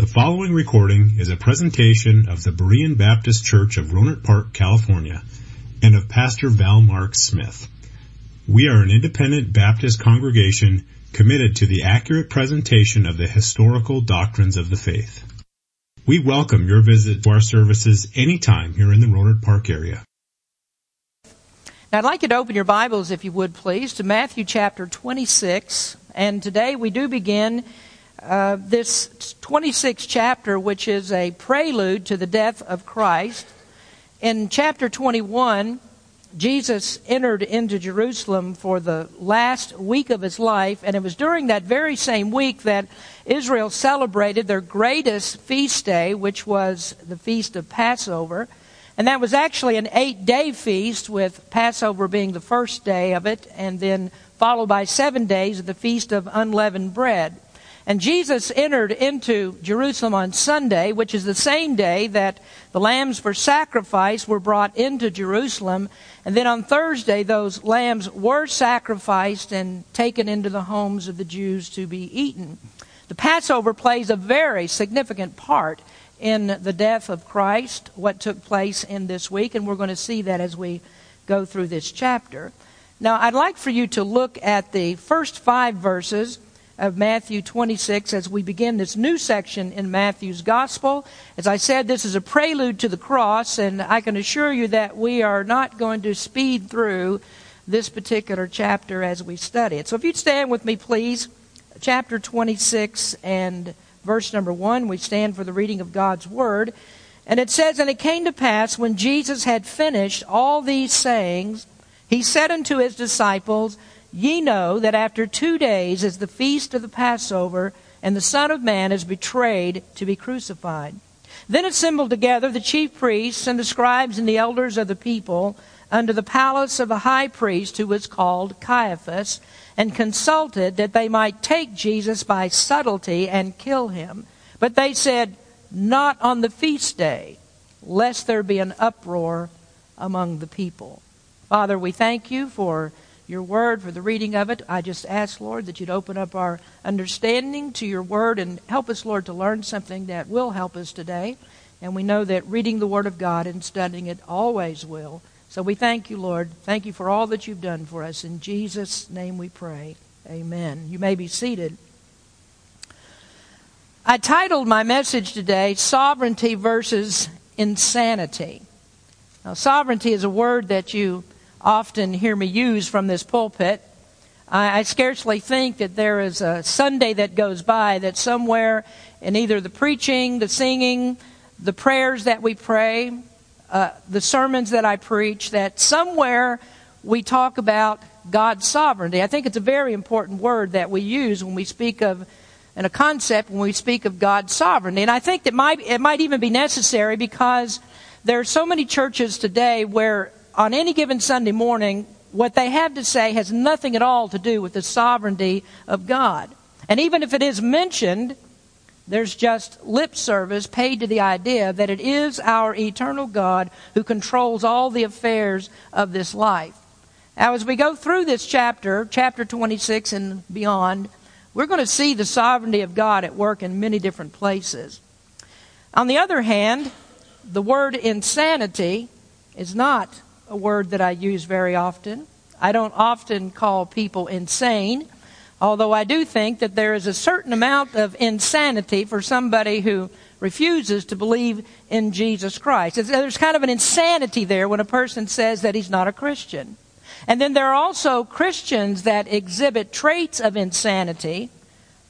The following recording is a presentation of the Berean Baptist Church of Rohnert Park, California, and of Pastor Val Mark Smith. We are an independent Baptist congregation committed to the accurate presentation of the historical doctrines of the faith. We welcome your visit to our services anytime here in the Rohnert Park area. Now, I'd like you to open your Bibles, if you would please, to Matthew chapter 26. And today we do begin uh, this 26th chapter, which is a prelude to the death of Christ. In chapter 21, Jesus entered into Jerusalem for the last week of his life, and it was during that very same week that Israel celebrated their greatest feast day, which was the Feast of Passover. And that was actually an eight day feast, with Passover being the first day of it, and then followed by seven days of the Feast of Unleavened Bread. And Jesus entered into Jerusalem on Sunday, which is the same day that the lambs for sacrifice were brought into Jerusalem. And then on Thursday, those lambs were sacrificed and taken into the homes of the Jews to be eaten. The Passover plays a very significant part in the death of Christ, what took place in this week, and we're going to see that as we go through this chapter. Now, I'd like for you to look at the first five verses of Matthew 26 as we begin this new section in Matthew's Gospel. As I said, this is a prelude to the cross, and I can assure you that we are not going to speed through this particular chapter as we study it. So if you'd stand with me, please, chapter 26 and verse number 1, we stand for the reading of God's Word. And it says, And it came to pass when Jesus had finished all these sayings, he said unto his disciples, Ye know that after two days is the feast of the Passover, and the Son of Man is betrayed to be crucified. Then assembled together the chief priests and the scribes and the elders of the people under the palace of the high priest who was called Caiaphas, and consulted that they might take Jesus by subtlety and kill him. But they said, Not on the feast day, lest there be an uproar among the people. Father, we thank you for your word, for the reading of it. I just ask, Lord, that you'd open up our understanding to your word and help us, Lord, to learn something that will help us today. And we know that reading the word of God and studying it always will. So we thank you, Lord. Thank you for all that you've done for us. In Jesus' name we pray. Amen. You may be seated. I titled my message today, Sovereignty versus Insanity. Now, sovereignty is a word that you often hear me use from this pulpit. I, I scarcely think that there is a Sunday that goes by that somewhere in either the preaching, the singing, the prayers that we pray, uh, the sermons that I preach, that somewhere we talk about God's sovereignty. I think it's a very important word that we use when we speak of, and a concept when we speak of God's sovereignty. And I think that might, it might even be necessary because there are so many churches today where on any given Sunday morning, what they have to say has nothing at all to do with the sovereignty of God. And even if it is mentioned, there's just lip service paid to the idea that it is our eternal God who controls all the affairs of this life. Now, as we go through this chapter, chapter 26 and beyond, we're going to see the sovereignty of God at work in many different places. On the other hand, the word insanity is not a word that I use very often. I don't often call people insane, although I do think that there is a certain amount of insanity for somebody who refuses to believe in Jesus Christ. There's kind of an insanity there when a person says that he's not a Christian. And then there are also Christians that exhibit traits of insanity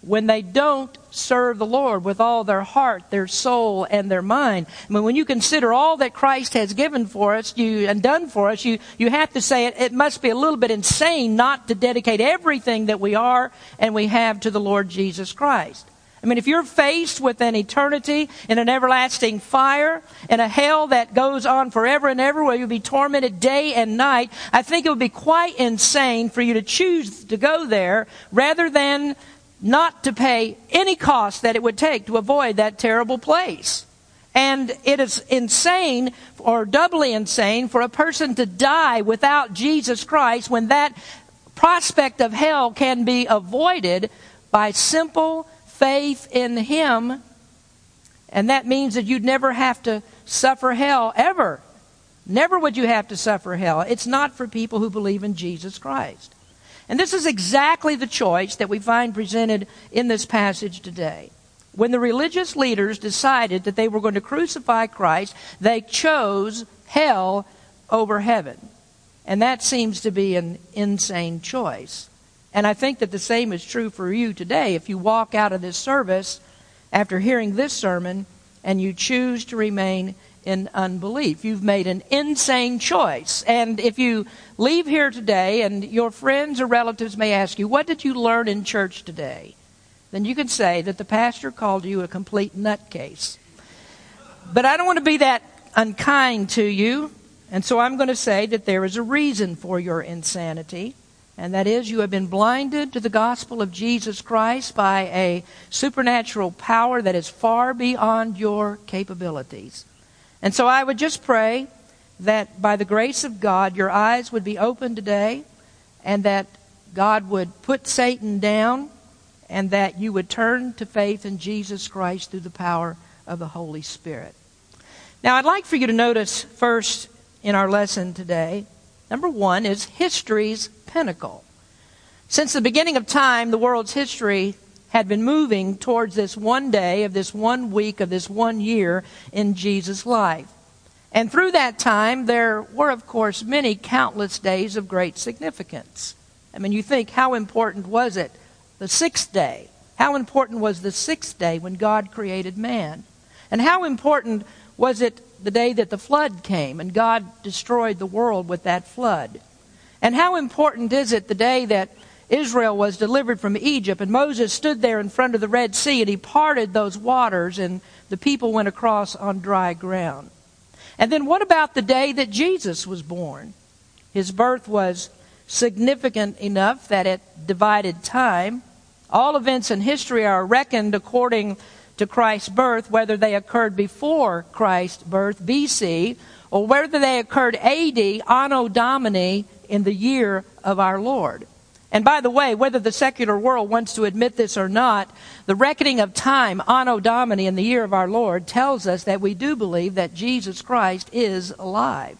when they don't serve the Lord with all their heart, their soul, and their mind. I mean, when you consider all that Christ has given for us you, and done for us, you, you have to say it, it must be a little bit insane not to dedicate everything that we are and we have to the Lord Jesus Christ. I mean, if you're faced with an eternity in an everlasting fire and a hell that goes on forever and ever where you'll be tormented day and night, I think it would be quite insane for you to choose to go there rather than not to pay any cost that it would take to avoid that terrible place. And it is insane or doubly insane for a person to die without Jesus Christ when that prospect of hell can be avoided by simple faith in Him And that means that you'd never have to suffer hell ever. Never would you have to suffer hell. It's not for people who believe in Jesus Christ. And this is exactly the choice that we find presented in this passage today. When the religious leaders decided that they were going to crucify Christ, they chose hell over heaven. And that seems to be an insane choice. And I think that the same is true for you today. If you walk out of this service after hearing this sermon and you choose to remain in unbelief, you've made an insane choice. And if you leave here today and your friends or relatives may ask you, What did you learn in church today? then you can say that the pastor called you a complete nutcase. But I don't want to be that unkind to you, and so I'm going to say that there is a reason for your insanity, and that is you have been blinded to the gospel of Jesus Christ by a supernatural power that is far beyond your capabilities. And so I would just pray that by the grace of God, your eyes would be open today, and that God would put Satan down and that you would turn to faith in Jesus Christ through the power of the Holy Spirit. Now, I'd like for you to notice first in our lesson today, number one is history's pinnacle. Since the beginning of time, the world's history had been moving towards this one day of this one week of this one year in Jesus' life. And through that time, there were, of course, many countless days of great significance. I mean, you think, how important was it the sixth day. How important was the sixth day when God created man? And how important was it the day that the flood came and God destroyed the world with that flood? And how important is it the day that Israel was delivered from Egypt and Moses stood there in front of the Red Sea and he parted those waters and the people went across on dry ground? And then what about the day that Jesus was born? His birth was significant enough that it divided time. All events in history are reckoned according to Christ's birth, whether they occurred before Christ's birth, BC, or whether they occurred AD, Anno Domini, in the year of our Lord. And by the way, whether the secular world wants to admit this or not, the reckoning of time, Anno Domini, in the year of our Lord, tells us that we do believe that Jesus Christ is alive.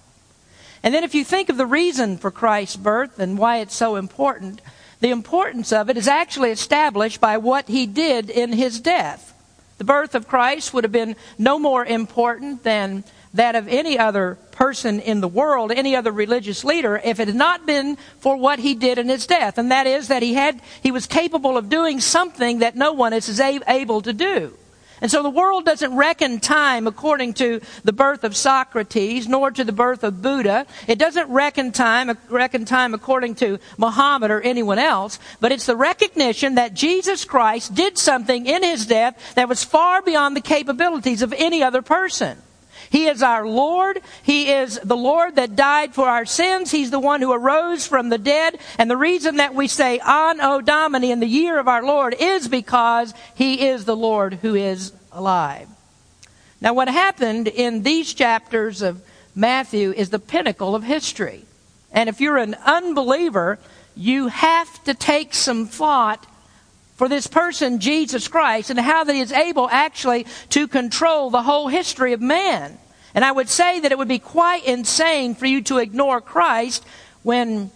And then if you think of the reason for Christ's birth and why it's so important, the importance of it is actually established by what he did in his death. The birth of Christ would have been no more important than that of any other person in the world, any other religious leader, if it had not been for what he did in his death. And that is that he had, he was capable of doing something that no one is able to do. And so the world doesn't reckon time according to the birth of Socrates, nor to the birth of Buddha. It doesn't reckon time, reckon time according to Muhammad or anyone else, but it's the recognition that Jesus Christ did something in his death that was far beyond the capabilities of any other person. He is our Lord. He is the Lord that died for our sins. He's the one who arose from the dead. And the reason that we say Anno Domini in the year of our Lord is because He is the Lord who is alive. Now, what happened in these chapters of Matthew is the pinnacle of history. And if you're an unbeliever, you have to take some thought for this person, Jesus Christ, and how that he is able actually to control the whole history of man. And I would say that it would be quite insane for you to ignore Christ when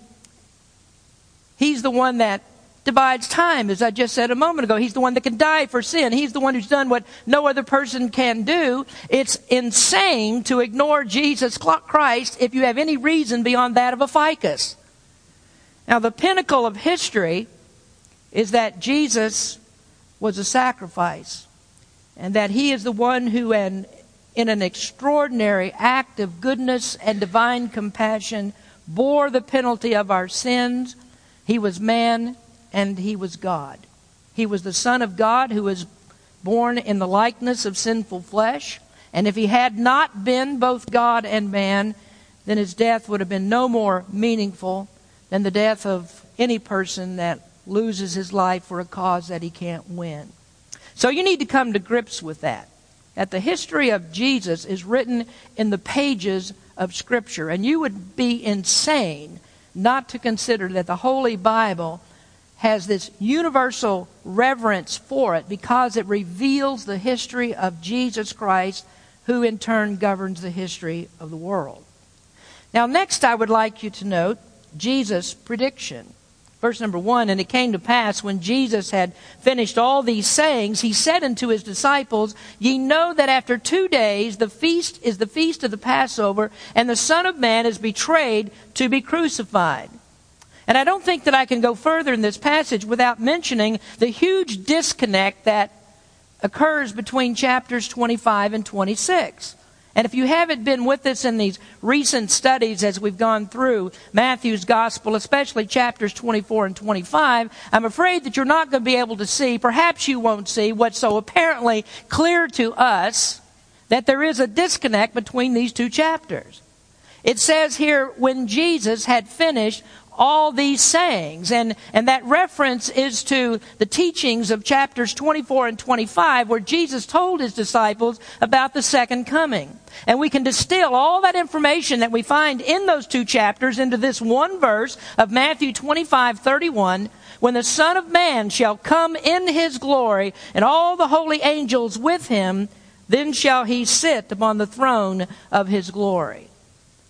he's the one that divides time, as I just said a moment ago. He's the one that can die for sin. He's the one who's done what no other person can do. It's insane to ignore Jesus Christ if you have any reason beyond that of a ficus. Now, the pinnacle of history is that Jesus was a sacrifice and that he is the one who, in, in an extraordinary act of goodness and divine compassion, bore the penalty of our sins. He was man and he was God. He was the Son of God who was born in the likeness of sinful flesh. And if he had not been both God and man, then his death would have been no more meaningful than the death of any person that loses his life for a cause that he can't win. So you need to come to grips with that. That the history of Jesus is written in the pages of Scripture. And you would be insane not to consider that the Holy Bible has this universal reverence for it because it reveals the history of Jesus Christ, who in turn governs the history of the world. Now, next, I would like you to note Jesus' prediction. Verse number one, and it came to pass when Jesus had finished all these sayings, he said unto his disciples, Ye know that after two days the feast is the feast of the Passover, and the Son of Man is betrayed to be crucified. And I don't think that I can go further in this passage without mentioning the huge disconnect that occurs between chapters 25 and 26. And if you haven't been with us in these recent studies as we've gone through Matthew's gospel, especially chapters 24 and 25, I'm afraid that you're not going to be able to see, perhaps you won't see, what's so apparently clear to us that there is a disconnect between these two chapters. It says here, when Jesus had finished all these sayings. And, and that reference is to the teachings of chapters 24 and 25, where Jesus told his disciples about the second coming. And we can distill all that information that we find in those two chapters into this one verse of Matthew 25, 31. When the Son of Man shall come in his glory, and all the holy angels with him, then shall he sit upon the throne of his glory.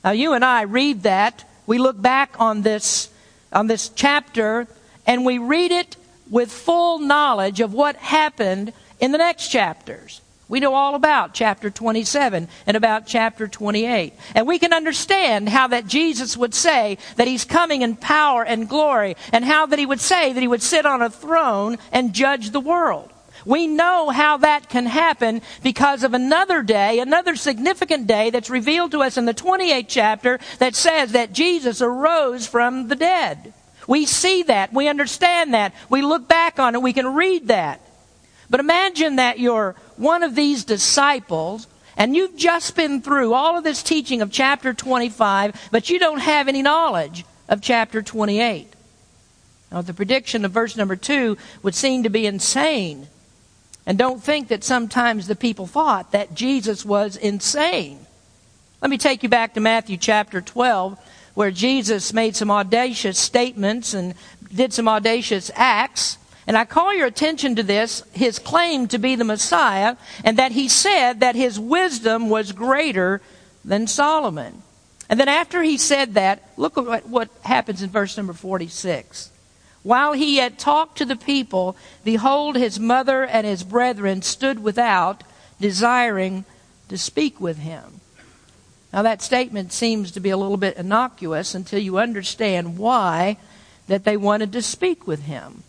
Now, you and I read that we look back on this, on this chapter and we read it with full knowledge of what happened in the next chapters. We know all about chapter 27 and about chapter 28. And we can understand how that Jesus would say that he's coming in power and glory and how that he would say that he would sit on a throne and judge the world. We know how that can happen because of another day, another significant day that's revealed to us in the 28th chapter that says that Jesus arose from the dead. We see that. We understand that. We look back on it. We can read that. But imagine that you're one of these disciples and you've just been through all of this teaching of chapter 25, but you don't have any knowledge of chapter 28. Now, the prediction of verse number 2 would seem to be insane. And don't think that sometimes the people thought that Jesus was insane. Let me take you back to Matthew chapter 12, where Jesus made some audacious statements and did some audacious acts. And I call your attention to this, his claim to be the Messiah, and that he said that his wisdom was greater than Solomon. And then after he said that, look at what happens in verse number 46. While he yet talked to the people, behold, his mother and his brethren stood without, desiring to speak with him. Now, that statement seems to be a little bit innocuous until you understand why that they wanted to speak with him.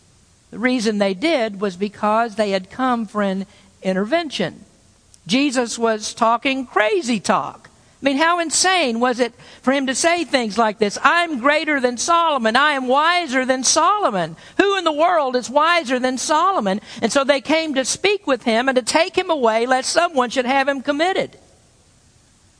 The reason they did was because they had come for an intervention. Jesus was talking crazy talk. I mean, how insane was it for him to say things like this? I'm greater than Solomon. I am wiser than Solomon. Who in the world is wiser than Solomon? And so they came to speak with him and to take him away lest someone should have him committed.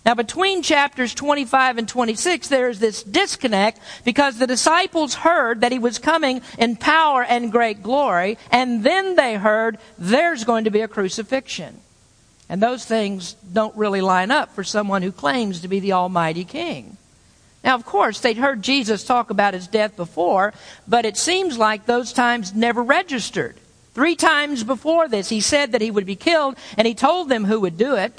Now, between chapters 25 and 26, there is this disconnect because the disciples heard that he was coming in power and great glory, and then they heard there's going to be a crucifixion. And those things don't really line up for someone who claims to be the Almighty King. Now, of course, they'd heard Jesus talk about his death before, but it seems like those times never registered. Three times before this, he said that he would be killed, and he told them who would do it.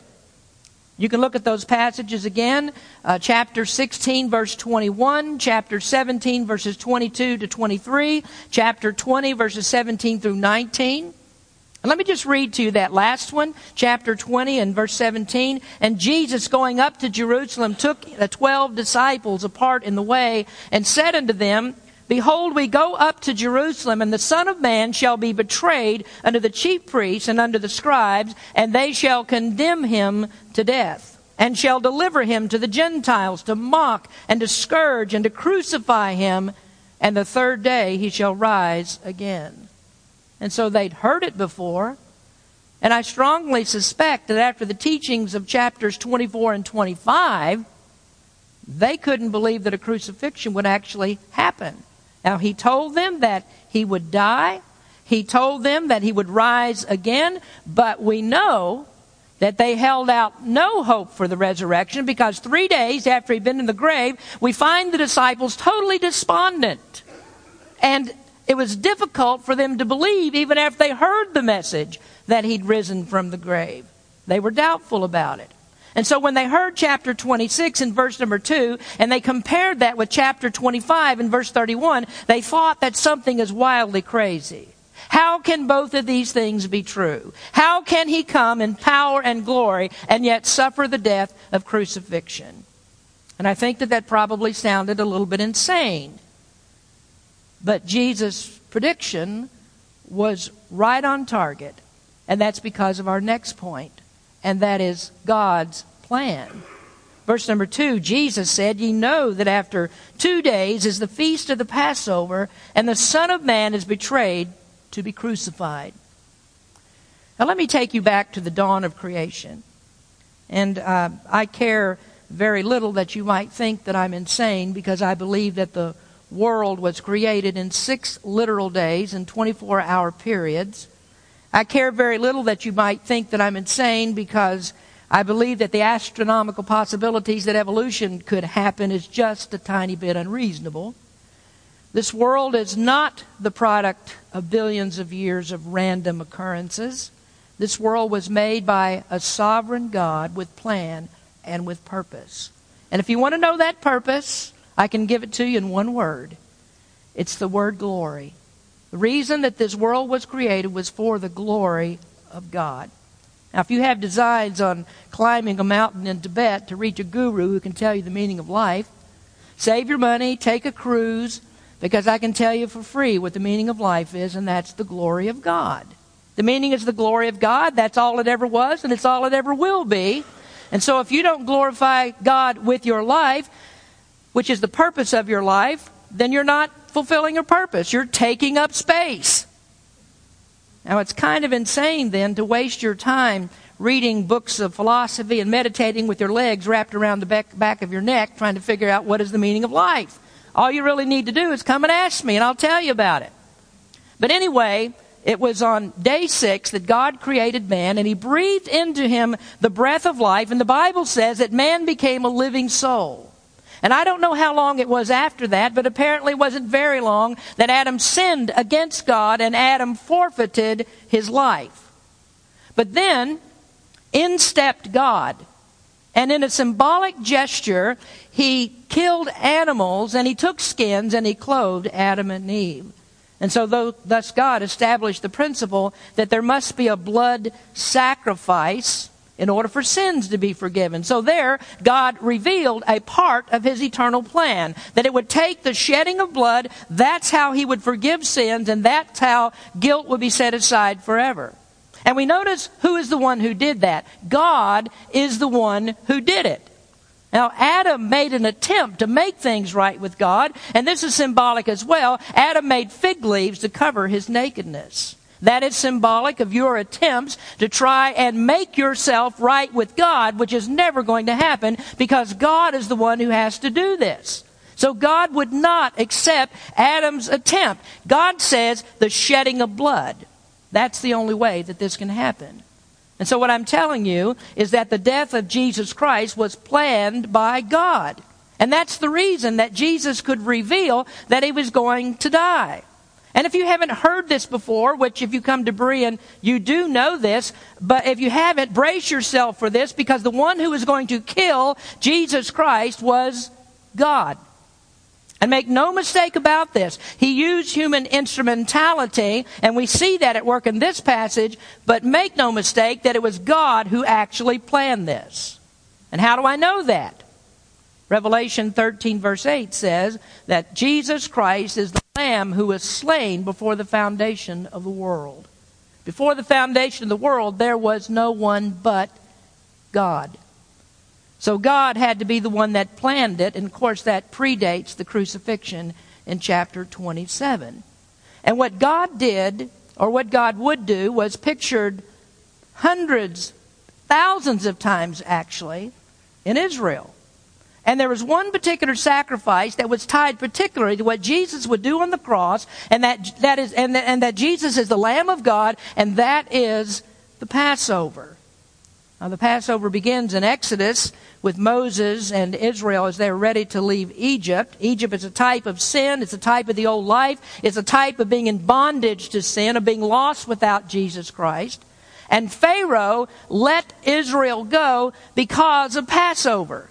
You can look at those passages again. Uh, chapter 16, verse 21, chapter 17, verses 22 to 23, chapter 20, verses 17 through 19. And let me just read to you that last one, chapter 20 and verse 17. And Jesus going up to Jerusalem took the twelve disciples apart in the way and said unto them, Behold, we go up to Jerusalem, and the Son of Man shall be betrayed unto the chief priests and unto the scribes, and they shall condemn him to death, and shall deliver him to the Gentiles to mock and to scourge and to crucify him, and the third day he shall rise again. And so they'd heard it before. And I strongly suspect that after the teachings of chapters 24 and 25, they couldn't believe that a crucifixion would actually happen. Now, he told them that he would die. He told them that he would rise again. But we know that they held out no hope for the resurrection because three days after he'd been in the grave, we find the disciples totally despondent. And It was difficult for them to believe, even after they heard the message, that he'd risen from the grave. They were doubtful about it. And so when they heard chapter 26 and verse number 2, and they compared that with chapter 25 and verse 31, they thought that something is wildly crazy. How can both of these things be true? How can he come in power and glory and yet suffer the death of crucifixion? And I think that that probably sounded a little bit insane. But Jesus' prediction was right on target. And that's because of our next point and that is God's plan. Verse number two, Jesus said, Ye know that after two days is the feast of the Passover, and the Son of Man is betrayed to be crucified. Now, let me take you back to the dawn of creation. And uh, I care very little that you might think that I'm insane because I believe that the world was created in six literal days in 24 hour periods. I care very little that you might think that I'm insane because I believe that the astronomical possibilities that evolution could happen is just a tiny bit unreasonable. This world is not the product of billions of years of random occurrences. This world was made by a sovereign God with plan and with purpose. And if you want to know that purpose, I can give it to you in one word it's the word glory. The reason that this world was created was for the glory of God. Now, if you have designs on climbing a mountain in Tibet to reach a guru who can tell you the meaning of life, save your money, take a cruise, because I can tell you for free what the meaning of life is, and that's the glory of God. The meaning is the glory of God. That's all it ever was, and it's all it ever will be. And so, if you don't glorify God with your life, which is the purpose of your life, then you're not fulfilling your purpose. You're taking up space. Now, it's kind of insane then to waste your time reading books of philosophy and meditating with your legs wrapped around the back, of your neck trying to figure out what is the meaning of life. All you really need to do is come and ask me, and I'll tell you about it. But anyway, it was on day six that God created man, and he breathed into him the breath of life, and the Bible says that man became a living soul. And I don't know how long it was after that, but apparently it wasn't very long that Adam sinned against God and Adam forfeited his life. But then, in stepped God. And in a symbolic gesture, he killed animals and he took skins and he clothed Adam and Eve. And so, thus, God established the principle that there must be a blood sacrifice in order for sins to be forgiven. So there, God revealed a part of His eternal plan. That it would take the shedding of blood, that's how He would forgive sins, and that's how guilt would be set aside forever. And we notice who is the one who did that. God is the one who did it. Now, Adam made an attempt to make things right with God, and this is symbolic as well. Adam made fig leaves to cover his nakedness. That is symbolic of your attempts to try and make yourself right with God, which is never going to happen because God is the one who has to do this. So God would not accept Adam's attempt. God says the shedding of blood. That's the only way that this can happen. And so what I'm telling you is that the death of Jesus Christ was planned by God. And that's the reason that Jesus could reveal that he was going to die. And if you haven't heard this before, which if you come to Berean, you do know this, but if you haven't, brace yourself for this because the one who was going to kill Jesus Christ was God. And make no mistake about this. He used human instrumentality, and we see that at work in this passage, but make no mistake that it was God who actually planned this. And how do I know that? Revelation 13, verse 8 says that Jesus Christ is the Lamb who was slain before the foundation of the world. Before the foundation of the world, there was no one but God. So God had to be the one that planned it, and of course, that predates the crucifixion in chapter 27. And what God did, or what God would do, was pictured hundreds, thousands of times actually, in Israel. And there was one particular sacrifice that was tied particularly to what Jesus would do on the cross, and that, that is, and, and that Jesus is the Lamb of God, and that is the Passover. Now, the Passover begins in Exodus with Moses and Israel as they're ready to leave Egypt. Egypt is a type of sin. It's a type of the old life. It's a type of being in bondage to sin, of being lost without Jesus Christ. And Pharaoh let Israel go because of Passover.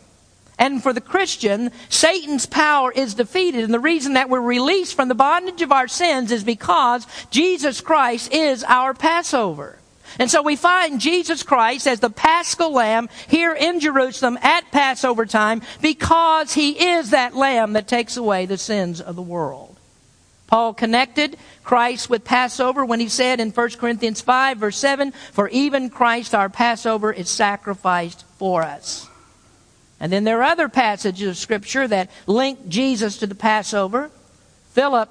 And for the Christian, Satan's power is defeated. And the reason that we're released from the bondage of our sins is because Jesus Christ is our Passover. And so we find Jesus Christ as the paschal lamb here in Jerusalem at Passover time because he is that lamb that takes away the sins of the world. Paul connected Christ with Passover when he said in 1 Corinthians 5 verse 7, For even Christ our Passover is sacrificed for us. And then there are other passages of Scripture that link Jesus to the Passover. Philip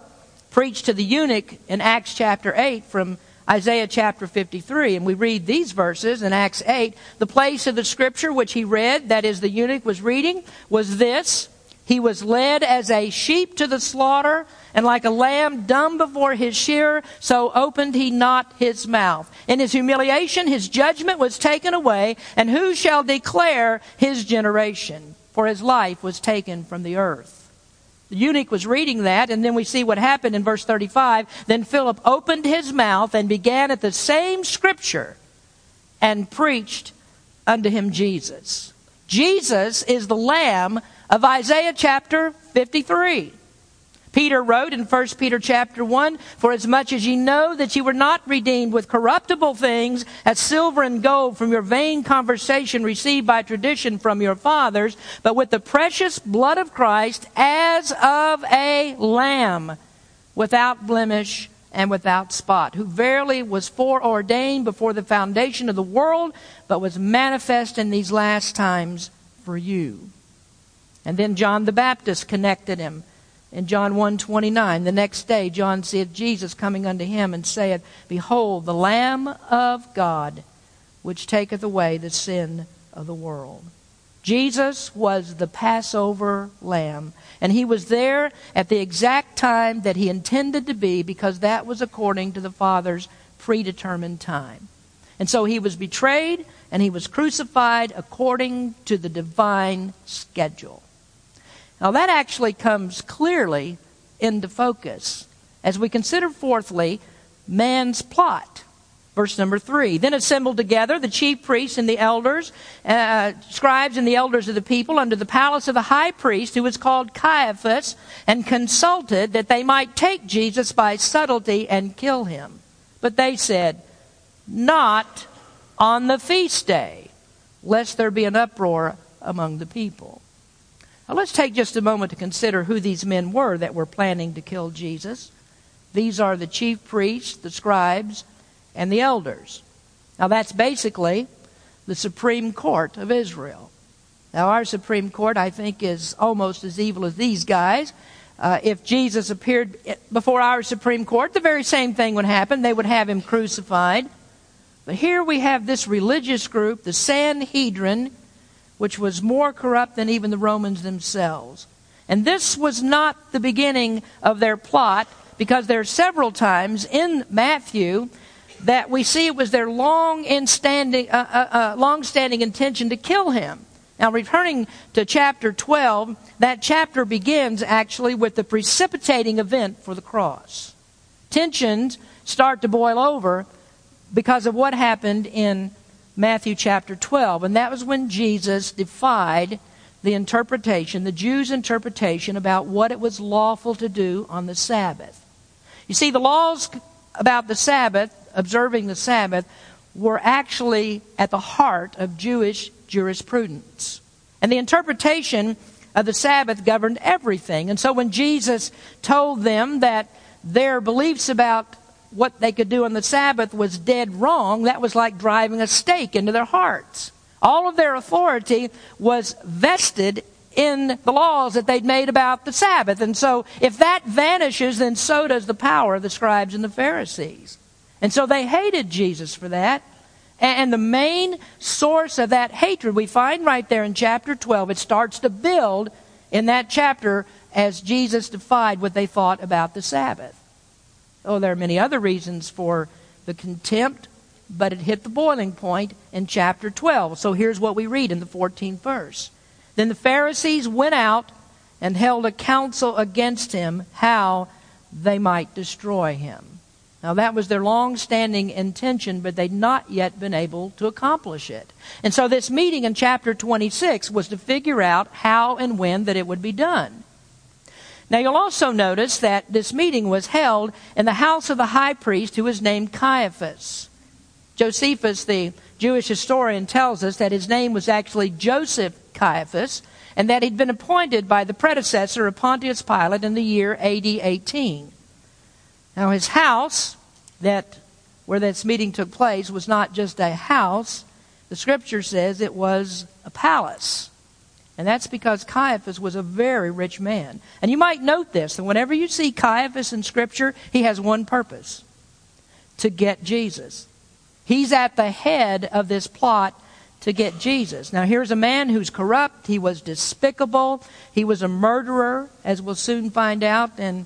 preached to the eunuch in Acts chapter 8 from Isaiah chapter 53. And we read these verses in Acts 8. The place of the Scripture which he read, that is, the eunuch was reading, was this He was led as a sheep to the slaughter, and like a lamb dumb before his shearer, so opened he not his mouth. In his humiliation, his judgment was taken away, and who shall declare his generation? For his life was taken from the earth. The eunuch was reading that, and then we see what happened in verse 35. Then Philip opened his mouth and began at the same scripture and preached unto him Jesus. Jesus is the Lamb of Isaiah chapter 53. Peter wrote in 1 Peter chapter 1, For as much as ye know that ye were not redeemed with corruptible things, as silver and gold from your vain conversation received by tradition from your fathers, but with the precious blood of Christ as of a lamb, without blemish and without spot, who verily was foreordained before the foundation of the world, but was manifest in these last times for you. And then John the Baptist connected him. In John 1:29 the next day John seeth Jesus coming unto him and said, behold the lamb of God which taketh away the sin of the world. Jesus was the Passover lamb and he was there at the exact time that he intended to be because that was according to the father's predetermined time. And so he was betrayed and he was crucified according to the divine schedule now, that actually comes clearly into focus as we consider, fourthly, man's plot. Verse number three. Then assembled together the chief priests and the elders, uh, scribes and the elders of the people under the palace of the high priest, who was called Caiaphas, and consulted that they might take Jesus by subtlety and kill him. But they said, Not on the feast day, lest there be an uproar among the people. Now let's take just a moment to consider who these men were that were planning to kill Jesus. These are the chief priests, the scribes, and the elders. Now that's basically the Supreme Court of Israel. Now our Supreme Court, I think, is almost as evil as these guys. Uh, if Jesus appeared before our Supreme Court, the very same thing would happen. They would have him crucified. But here we have this religious group, the Sanhedrin, which was more corrupt than even the Romans themselves. And this was not the beginning of their plot, because there are several times in Matthew that we see it was their long standing, uh, uh, uh, long-standing intention to kill him. Now, returning to chapter 12, that chapter begins actually with the precipitating event for the cross. Tensions start to boil over because of what happened in Matthew chapter 12. And that was when Jesus defied the interpretation, the Jews' interpretation about what it was lawful to do on the Sabbath. You see, the laws about the Sabbath, observing the Sabbath, were actually at the heart of Jewish jurisprudence. And the interpretation of the Sabbath governed everything. And so when Jesus told them that their beliefs about what they could do on the Sabbath was dead wrong, that was like driving a stake into their hearts. All of their authority was vested in the laws that they'd made about the Sabbath. And so if that vanishes, then so does the power of the scribes and the Pharisees. And so they hated Jesus for that. And the main source of that hatred we find right there in chapter 12. It starts to build in that chapter as Jesus defied what they thought about the Sabbath. Oh, there are many other reasons for the contempt but it hit the boiling point in chapter 12. So here's what we read in the 14th verse. Then the Pharisees went out and held a council against him how they might destroy him. Now, that was their long standing intention, but they'd not yet been able to accomplish it. And so, this meeting in chapter 26 was to figure out how and when that it would be done. Now, you'll also notice that this meeting was held in the house of the high priest who was named Caiaphas. Josephus, the Jewish historian, tells us that his name was actually Joseph Caiaphas and that he'd been appointed by the predecessor of Pontius Pilate in the year AD 18. Now, his house, that where this meeting took place, was not just a house. The scripture says it was a palace. And that's because Caiaphas was a very rich man. And you might note this that whenever you see Caiaphas in Scripture, he has one purpose to get Jesus. He's at the head of this plot to get Jesus. Now, here's a man who's corrupt, he was despicable, he was a murderer, as we'll soon find out, and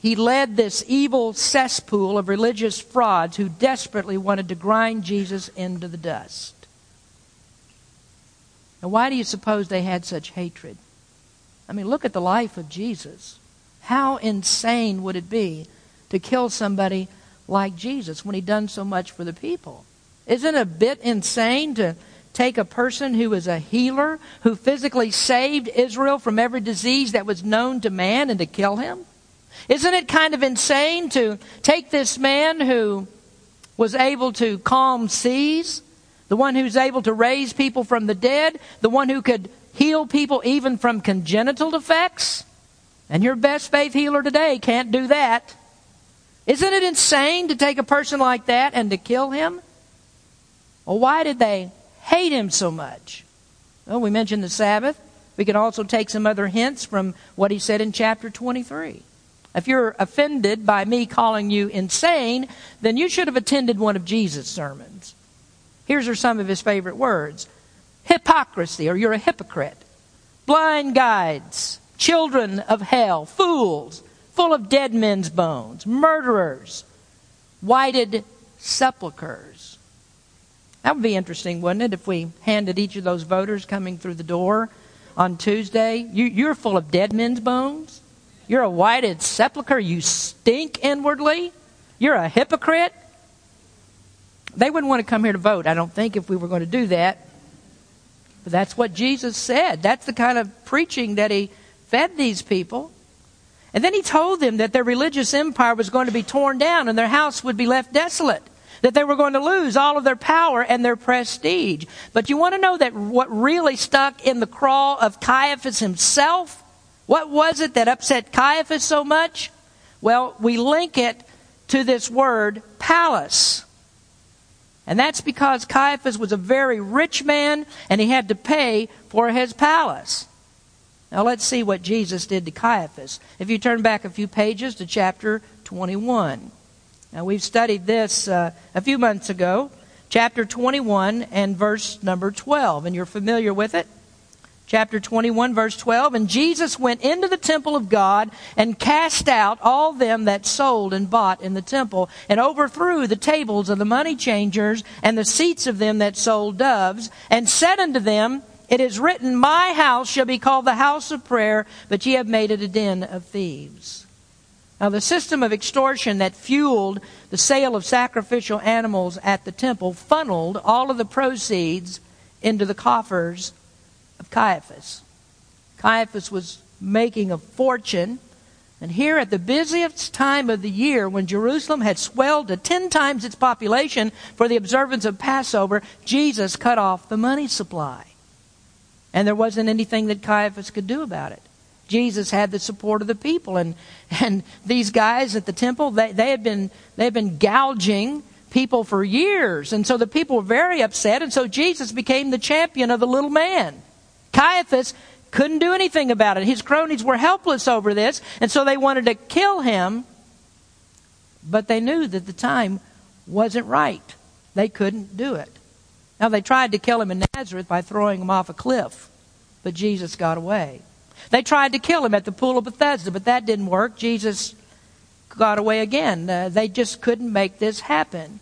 he led this evil cesspool of religious frauds who desperately wanted to grind Jesus into the dust. Now, why do you suppose they had such hatred? I mean, look at the life of Jesus. How insane would it be to kill somebody like Jesus when he'd done so much for the people? Isn't it a bit insane to take a person who is a healer, who physically saved Israel from every disease that was known to man, and to kill him? Isn't it kind of insane to take this man who was able to calm seas, the one who's able to raise people from the dead, the one who could heal people even from congenital defects? And your best faith healer today can't do that. Isn't it insane to take a person like that and to kill him? Well, why did they hate him so much? Well, we mentioned the Sabbath. We can also take some other hints from what he said in chapter 23. If you're offended by me calling you insane, then you should have attended one of Jesus' sermons. Here's are some of his favorite words hypocrisy, or you're a hypocrite, blind guides, children of hell, fools, full of dead men's bones, murderers, whited sepulchres. That would be interesting, wouldn't it, if we handed each of those voters coming through the door on Tuesday? You, you're full of dead men's bones. You're a whited sepulchre. You stink inwardly. You're a hypocrite. They wouldn't want to come here to vote, I don't think, if we were going to do that. But that's what Jesus said. That's the kind of preaching that he fed these people. And then he told them that their religious empire was going to be torn down and their house would be left desolate. That they were going to lose all of their power and their prestige. But you want to know that what really stuck in the craw of Caiaphas himself? What was it that upset Caiaphas so much? Well, we link it to this word palace. And that's because Caiaphas was a very rich man and he had to pay for his palace. Now let's see what Jesus did to Caiaphas. If you turn back a few pages to chapter 21. Now we've studied this uh, a few months ago, chapter 21 and verse number 12, and you're familiar with it chapter 21 verse 12 and jesus went into the temple of god and cast out all them that sold and bought in the temple and overthrew the tables of the money changers and the seats of them that sold doves and said unto them it is written my house shall be called the house of prayer but ye have made it a den of thieves now the system of extortion that fueled the sale of sacrificial animals at the temple funneled all of the proceeds into the coffers of Caiaphas. Caiaphas was making a fortune. And here at the busiest time of the year, when Jerusalem had swelled to ten times its population for the observance of Passover, Jesus cut off the money supply. And there wasn't anything that Caiaphas could do about it. Jesus had the support of the people. And, and these guys at the temple, they, they, had been, they had been gouging people for years. And so the people were very upset. And so Jesus became the champion of the little man. Caiaphas couldn't do anything about it. His cronies were helpless over this, and so they wanted to kill him, but they knew that the time wasn't right. They couldn't do it. Now, they tried to kill him in Nazareth by throwing him off a cliff, but Jesus got away. They tried to kill him at the pool of Bethesda, but that didn't work. Jesus got away again. Uh, they just couldn't make this happen.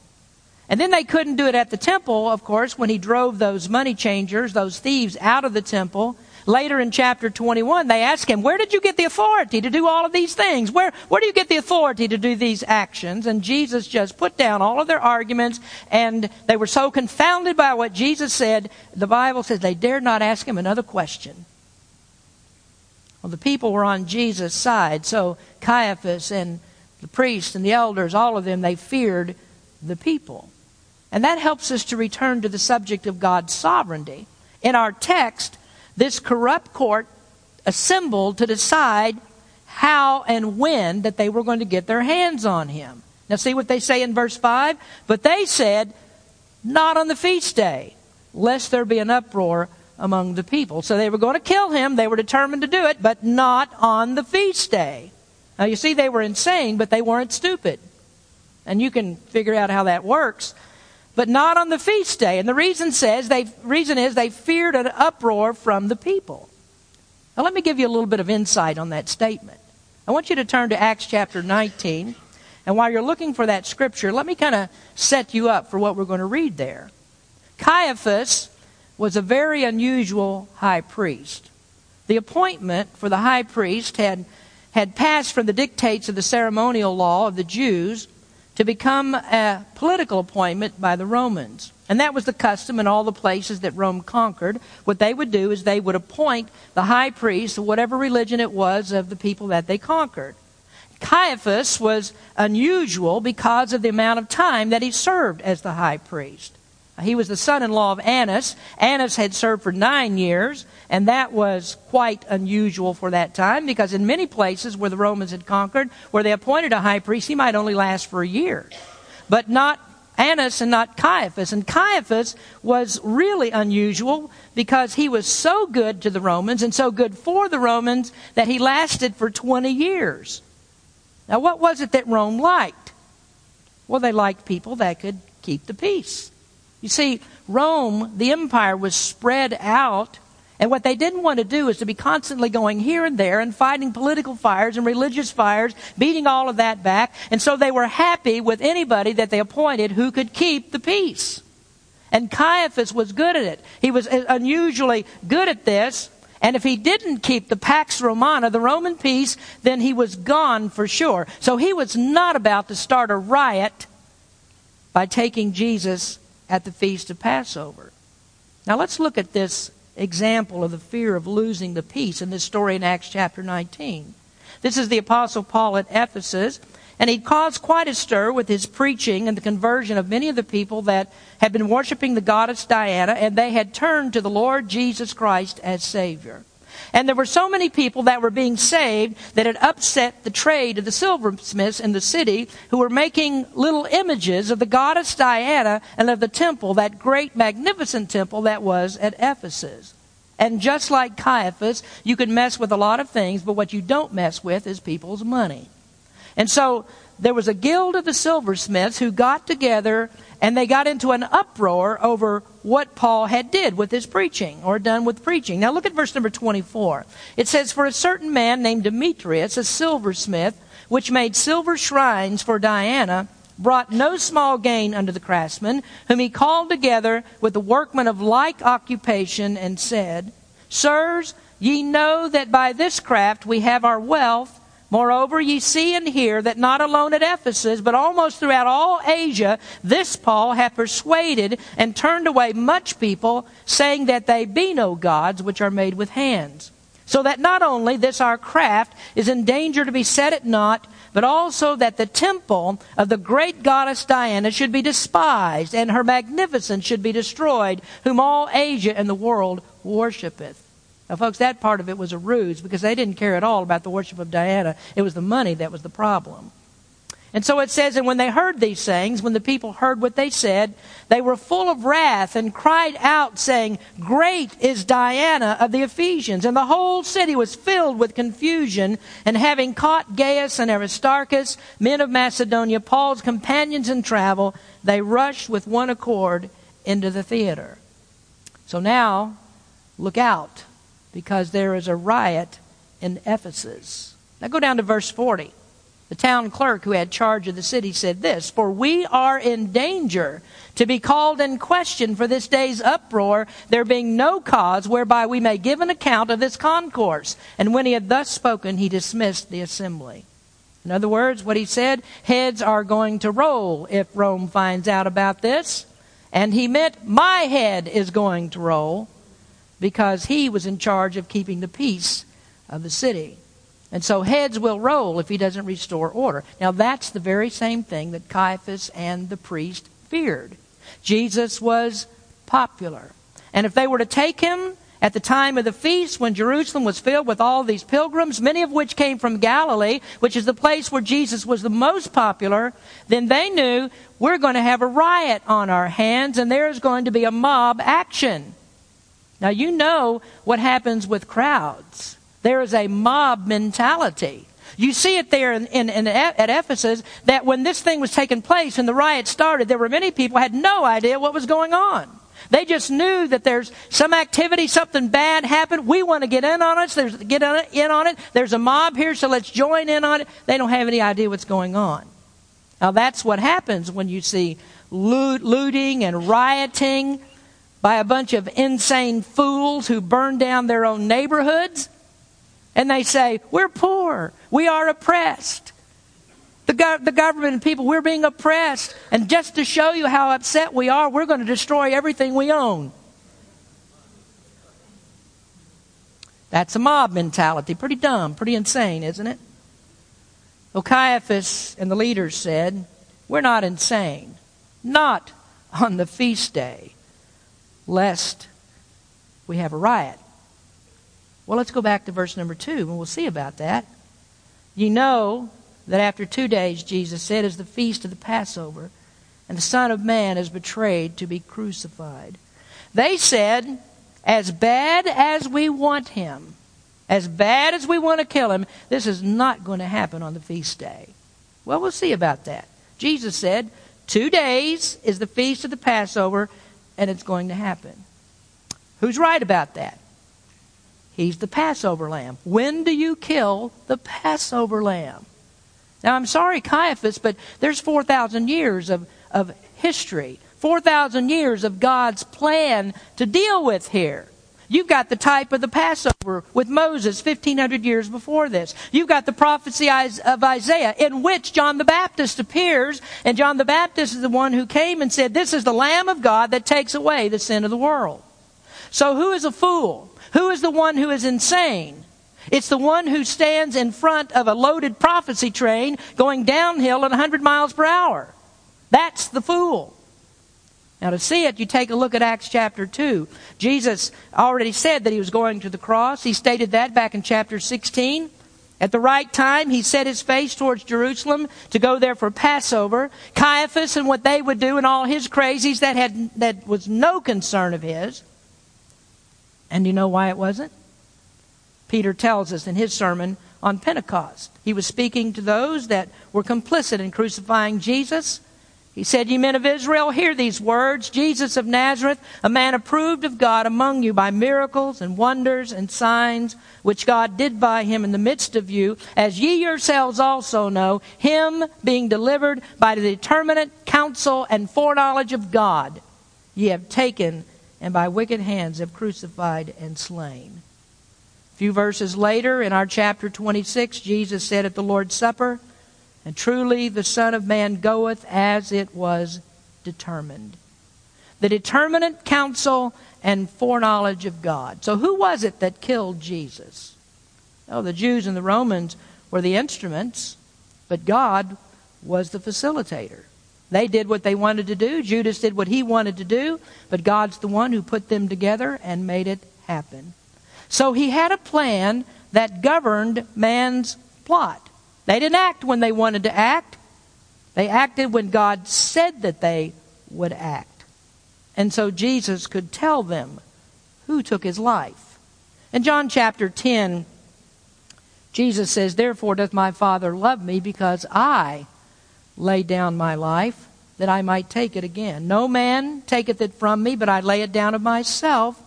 And then they couldn't do it at the temple, of course, when he drove those money changers, those thieves, out of the temple. Later in chapter 21, they ask him, Where did you get the authority to do all of these things? Where, where do you get the authority to do these actions? And Jesus just put down all of their arguments, and they were so confounded by what Jesus said, the Bible says they dared not ask him another question. Well, the people were on Jesus' side, so Caiaphas and the priests and the elders, all of them, they feared the people. And that helps us to return to the subject of God's sovereignty. In our text, this corrupt court assembled to decide how and when that they were going to get their hands on him. Now, see what they say in verse 5? But they said, Not on the feast day, lest there be an uproar among the people. So they were going to kill him. They were determined to do it, but not on the feast day. Now, you see, they were insane, but they weren't stupid. And you can figure out how that works but not on the feast day. And the reason says they reason is they feared an uproar from the people. Now let me give you a little bit of insight on that statement. I want you to turn to Acts chapter 19. And while you're looking for that scripture, let me kind of set you up for what we're going to read there. Caiaphas was a very unusual high priest. The appointment for the high priest had, had passed from the dictates of the ceremonial law of the Jews to become a political appointment by the Romans. And that was the custom in all the places that Rome conquered. What they would do is they would appoint the high priest of whatever religion it was of the people that they conquered. Caiaphas was unusual because of the amount of time that he served as the high priest. He was the son in law of Annas. Annas had served for nine years, and that was quite unusual for that time because in many places where the Romans had conquered, where they appointed a high priest, he might only last for a year. But not Annas and not Caiaphas. And Caiaphas was really unusual because he was so good to the Romans and so good for the Romans that he lasted for 20 years. Now, what was it that Rome liked? Well, they liked people that could keep the peace. You see, Rome, the empire, was spread out. And what they didn't want to do is to be constantly going here and there and fighting political fires and religious fires, beating all of that back. And so they were happy with anybody that they appointed who could keep the peace. And Caiaphas was good at it. He was unusually good at this. And if he didn't keep the Pax Romana, the Roman peace, then he was gone for sure. So he was not about to start a riot by taking Jesus at the feast of Passover. Now let's look at this example of the fear of losing the peace in this story in Acts chapter 19. This is the Apostle Paul at Ephesus, and he caused quite a stir with his preaching and the conversion of many of the people that had been worshiping the goddess Diana, and they had turned to the Lord Jesus Christ as Savior. And there were so many people that were being saved that it upset the trade of the silversmiths in the city who were making little images of the goddess Diana and of the temple, that great, magnificent temple that was at Ephesus. And just like Caiaphas, you can mess with a lot of things, but what you don't mess with is people's money. And so there was a guild of the silversmiths who got together and they got into an uproar over what Paul had did with his preaching or done with preaching. Now look at verse number 24. It says, For a certain man named Demetrius, a silversmith, which made silver shrines for Diana, brought no small gain unto the craftsmen, whom he called together with the workmen of like occupation, and said, Sirs, ye know that by this craft we have our wealth, Moreover, ye see and hear that not alone at Ephesus, but almost throughout all Asia, this Paul hath persuaded and turned away much people, saying that they be no gods which are made with hands. So that not only this our craft is in danger to be set at naught, but also that the temple of the great goddess Diana should be despised, and her magnificence should be destroyed, whom all Asia and the world worshipeth. Now, folks, that part of it was a ruse because they didn't care at all about the worship of Diana. It was the money that was the problem. And so it says, and when they heard these things, when the people heard what they said, they were full of wrath and cried out, saying, Great is Diana of the Ephesians. And the whole city was filled with confusion. And having caught Gaius and Aristarchus, men of Macedonia, Paul's companions in travel, they rushed with one accord into the theater. So now, look out because there is a riot in Ephesus. Now go down to verse 40. The town clerk who had charge of the city said this For we are in danger to be called in question for this day's uproar, there being no cause whereby we may give an account of this concourse. And when he had thus spoken, he dismissed the assembly. In other words, what he said, heads are going to roll if Rome finds out about this. And he meant my head is going to roll because he was in charge of keeping the peace of the city. And so heads will roll if he doesn't restore order. Now that's the very same thing that Caiaphas and the priest feared. Jesus was popular. And if they were to take him at the time of the feast when Jerusalem was filled with all these pilgrims, many of which came from Galilee, which is the place where Jesus was the most popular, then they knew we're going to have a riot on our hands and there's going to be a mob action. Now you know what happens with crowds. There is a mob mentality. You see it there in, in, in, at Ephesus that when this thing was taking place and the riot started, there were many people had no idea what was going on. They just knew that there's some activity, something bad happened. We want to get in on it. So there's get in on it. There's a mob here, so let's join in on it. They don't have any idea what's going on. Now that's what happens when you see loot, looting and rioting by a bunch of insane fools who burn down their own neighborhoods and they say, We're poor, we are oppressed. The, go- the government and people, we're being oppressed. And just to show you how upset we are, we're going to destroy everything we own. That's a mob mentality. Pretty dumb, pretty insane, isn't it? Well, Caiaphas and the leaders said, We're not insane. Not on the feast day, lest we have a riot. Well, let's go back to verse number two, and we'll see about that. You know that after two days, Jesus said, is the feast of the Passover, and the Son of Man is betrayed to be crucified. They said, as bad as we want him, as bad as we want to kill him, this is not going to happen on the feast day. Well, we'll see about that. Jesus said, two days is the feast of the Passover, and it's going to happen. Who's right about that? He's the Passover lamb. When do you kill the Passover lamb? Now, I'm sorry, Caiaphas, but there's 4,000 years of, of history, 4,000 years of God's plan to deal with here. You've got the type of the Passover with Moses 1500 years before this. You've got the prophecy of Isaiah in which John the Baptist appears, and John the Baptist is the one who came and said, This is the Lamb of God that takes away the sin of the world. So who is a fool? Who is the one who is insane? It's the one who stands in front of a loaded prophecy train going downhill at 100 miles per hour. That's the fool. Now, to see it, you take a look at Acts chapter 2. Jesus already said that he was going to the cross. He stated that back in chapter 16. At the right time, he set his face towards Jerusalem to go there for Passover. Caiaphas and what they would do and all his crazies, that, had, that was no concern of his. And you know why it wasn't? Peter tells us in his sermon on Pentecost. He was speaking to those that were complicit in crucifying Jesus. He said, Ye men of Israel, hear these words Jesus of Nazareth, a man approved of God among you by miracles and wonders and signs, which God did by him in the midst of you, as ye yourselves also know, him being delivered by the determinate counsel and foreknowledge of God, ye have taken and by wicked hands have crucified and slain. A few verses later, in our chapter 26, Jesus said at the Lord's Supper, And truly the Son of Man goeth as it was determined. The determinate counsel and foreknowledge of God. So, who was it that killed Jesus? Oh, the Jews and the Romans were the instruments, but God was the facilitator. They did what they wanted to do. Judas did what he wanted to do. But God's the one who put them together and made it happen. So he had a plan that governed man's plot. They didn't act when they wanted to act. They acted when God said that they would act. And so Jesus could tell them who took his life. In John chapter 10, Jesus says, Therefore doth my Father love me because I lay down my life that I might take it again. No man taketh it from me, but I lay it down of myself.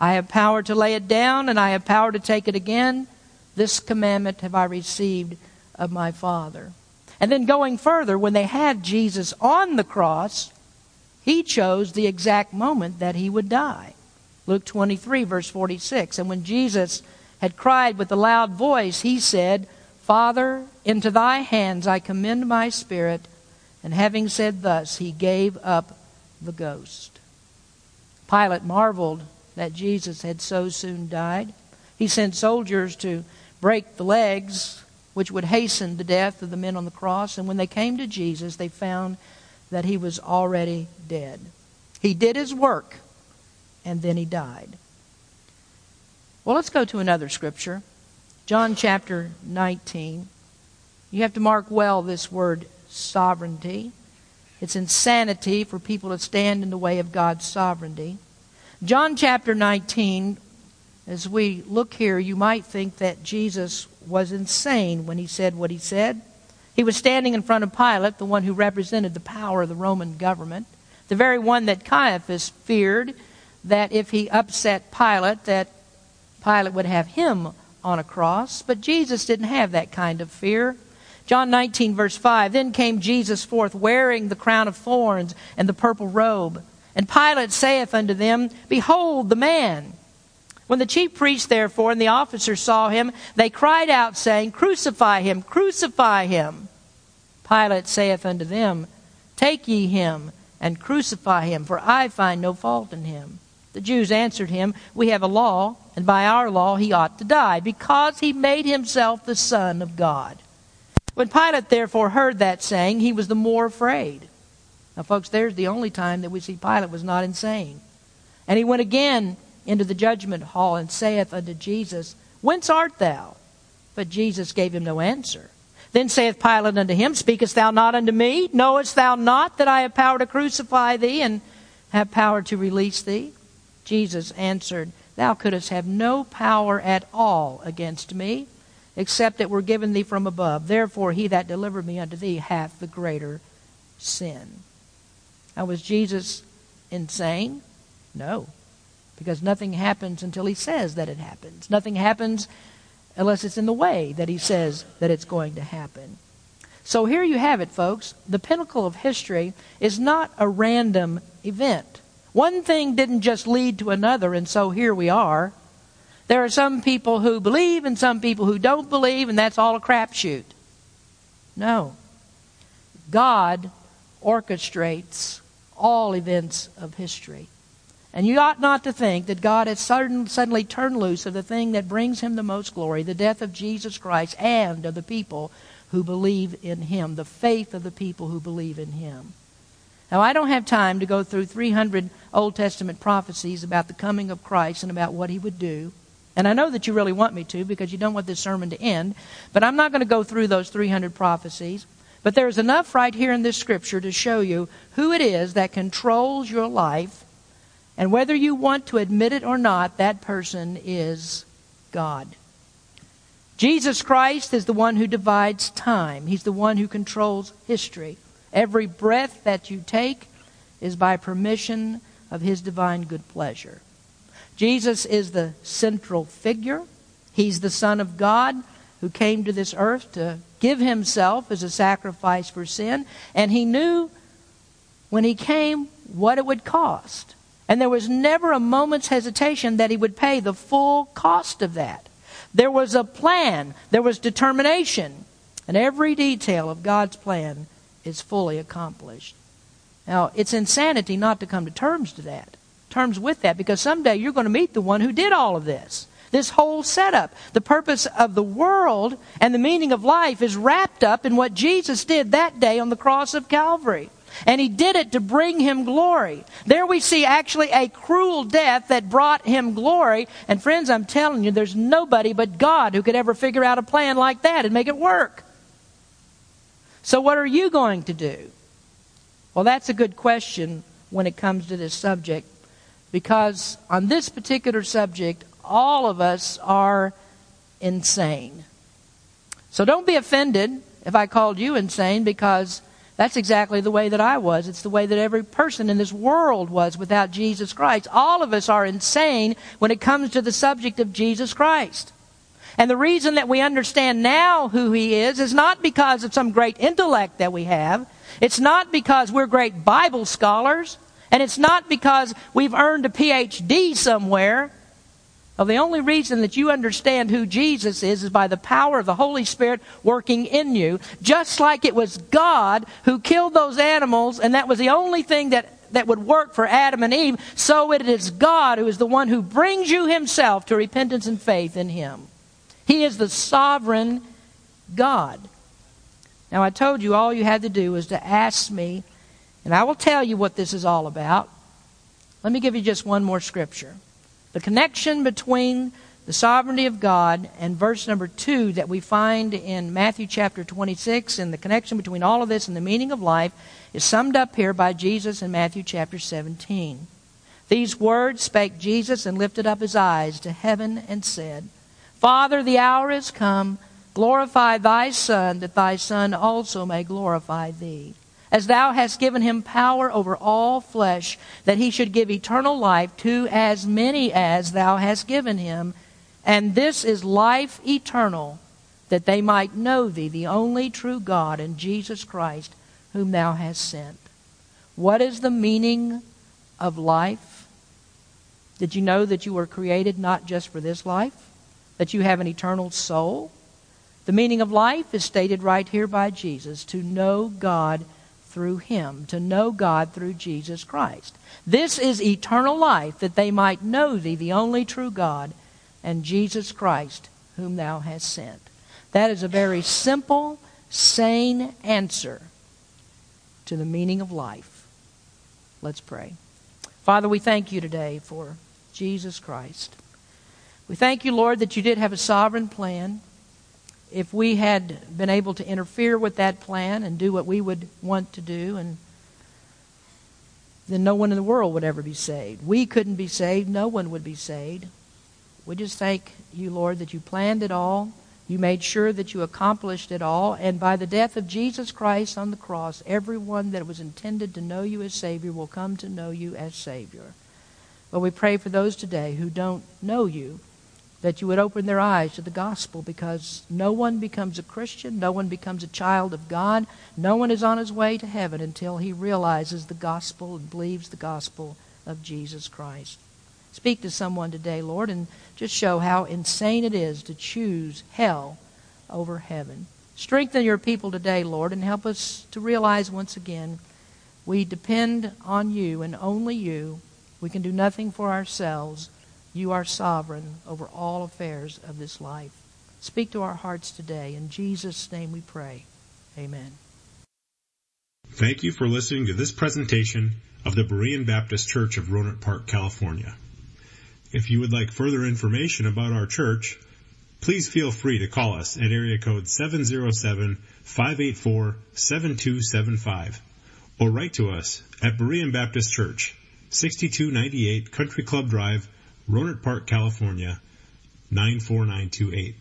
I have power to lay it down, and I have power to take it again. This commandment have I received of my Father. And then going further, when they had Jesus on the cross, he chose the exact moment that he would die. Luke 23, verse 46. And when Jesus had cried with a loud voice, he said, Father, into thy hands I commend my spirit. And having said thus, he gave up the ghost. Pilate marveled that Jesus had so soon died. He sent soldiers to break the legs, which would hasten the death of the men on the cross. And when they came to Jesus, they found that he was already dead. He did his work, and then he died. Well, let's go to another scripture. John chapter 19. You have to mark well this word sovereignty. It's insanity for people to stand in the way of God's sovereignty. John chapter 19, as we look here, you might think that Jesus was insane when he said what he said. He was standing in front of Pilate, the one who represented the power of the Roman government, the very one that Caiaphas feared that if he upset Pilate, that Pilate would have him on a cross. But Jesus didn't have that kind of fear. John 19, verse 5 Then came Jesus forth, wearing the crown of thorns and the purple robe. And Pilate saith unto them, Behold the man. When the chief priests, therefore, and the officers saw him, they cried out, saying, Crucify him, crucify him. Pilate saith unto them, Take ye him, and crucify him, for I find no fault in him. The Jews answered him, We have a law, and by our law he ought to die, because he made himself the Son of God. When Pilate therefore heard that saying, he was the more afraid. Now, folks, there's the only time that we see Pilate was not insane. And he went again into the judgment hall and saith unto Jesus, Whence art thou? But Jesus gave him no answer. Then saith Pilate unto him, Speakest thou not unto me? Knowest thou not that I have power to crucify thee and have power to release thee? Jesus answered, Thou couldst have no power at all against me, except it were given thee from above. Therefore, he that delivered me unto thee hath the greater sin. Now, was Jesus insane? No, because nothing happens until he says that it happens. Nothing happens unless it's in the way that he says that it's going to happen. So here you have it, folks. The pinnacle of history is not a random event. One thing didn't just lead to another, and so here we are. There are some people who believe and some people who don't believe, and that's all a crapshoot. No. God orchestrates all events of history. And you ought not to think that God has sudden, suddenly turned loose of the thing that brings him the most glory, the death of Jesus Christ, and of the people who believe in him, the faith of the people who believe in him. Now, I don't have time to go through 300 Old Testament prophecies about the coming of Christ and about what he would do. And I know that you really want me to because you don't want this sermon to end. But I'm not going to go through those 300 prophecies. But there's enough right here in this scripture to show you who it is that controls your life. And whether you want to admit it or not, that person is God. Jesus Christ is the one who divides time, He's the one who controls history. Every breath that you take is by permission of His divine good pleasure. Jesus is the central figure. He's the Son of God who came to this earth to give Himself as a sacrifice for sin. And He knew when He came what it would cost. And there was never a moment's hesitation that He would pay the full cost of that. There was a plan, there was determination, and every detail of God's plan is fully accomplished. Now, it's insanity not to come to terms to that, terms with that, because someday you're going to meet the one who did all of this. This whole setup, the purpose of the world and the meaning of life is wrapped up in what Jesus did that day on the cross of Calvary. And he did it to bring him glory. There we see actually a cruel death that brought him glory. And friends, I'm telling you, there's nobody but God who could ever figure out a plan like that and make it work. So, what are you going to do? Well, that's a good question when it comes to this subject because on this particular subject, all of us are insane. So, don't be offended if I called you insane because that's exactly the way that I was. It's the way that every person in this world was without Jesus Christ. All of us are insane when it comes to the subject of Jesus Christ. And the reason that we understand now who He is is not because of some great intellect that we have. It's not because we're great Bible scholars. And it's not because we've earned a PhD somewhere. Well, the only reason that you understand who Jesus is is by the power of the Holy Spirit working in you. Just like it was God who killed those animals, and that was the only thing that, that would work for Adam and Eve, so it is God who is the one who brings you himself to repentance and faith in him. He is the sovereign God. Now, I told you all you had to do was to ask me, and I will tell you what this is all about. Let me give you just one more scripture. The connection between the sovereignty of God and verse number 2 that we find in Matthew chapter 26, and the connection between all of this and the meaning of life is summed up here by Jesus in Matthew chapter 17. These words spake Jesus and lifted up his eyes to heaven and said, Father, the hour is come. Glorify thy Son, that thy Son also may glorify thee. As thou hast given him power over all flesh, that he should give eternal life to as many as thou hast given him. And this is life eternal, that they might know thee, the only true God, and Jesus Christ, whom thou hast sent. What is the meaning of life? Did you know that you were created not just for this life? that you have an eternal soul. The meaning of life is stated right here by Jesus to know God through Him, to know God through Jesus Christ. This is eternal life, that they might know Thee, the only true God, and Jesus Christ, whom Thou hast sent. That is a very simple, sane answer to the meaning of life. Let's pray. Father, we thank you today for Jesus Christ. We thank you, Lord, that you did have a sovereign plan. If we had been able to interfere with that plan and do what we would want to do, and then no one in the world would ever be saved. We couldn't be saved. No one would be saved. We just thank you, Lord, that you planned it all. You made sure that you accomplished it all. And by the death of Jesus Christ on the cross, everyone that was intended to know you as Savior will come to know you as Savior. But we pray for those today who don't know you that you would open their eyes to the gospel because no one becomes a Christian, no one becomes a child of God, no one is on his way to heaven until he realizes the gospel and believes the gospel of Jesus Christ. Speak to someone today, Lord, and just show how insane it is to choose hell over heaven. Strengthen your people today, Lord, and help us to realize once again we depend on you and only you. We can do nothing for ourselves. You are sovereign over all affairs of this life. Speak to our hearts today. In Jesus' name we pray. Amen. Thank you for listening to this presentation of the Berean Baptist Church of Rohnert Park, California. If you would like further information about our church, please feel free to call us at area code 707-584-7275 or write to us at Berean Baptist Church, 6298 Country Club Drive, Rohnert Park, California, 94928.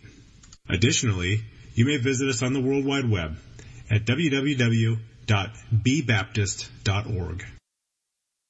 Additionally, you may visit us on the World Wide Web at www.bbaptist.org.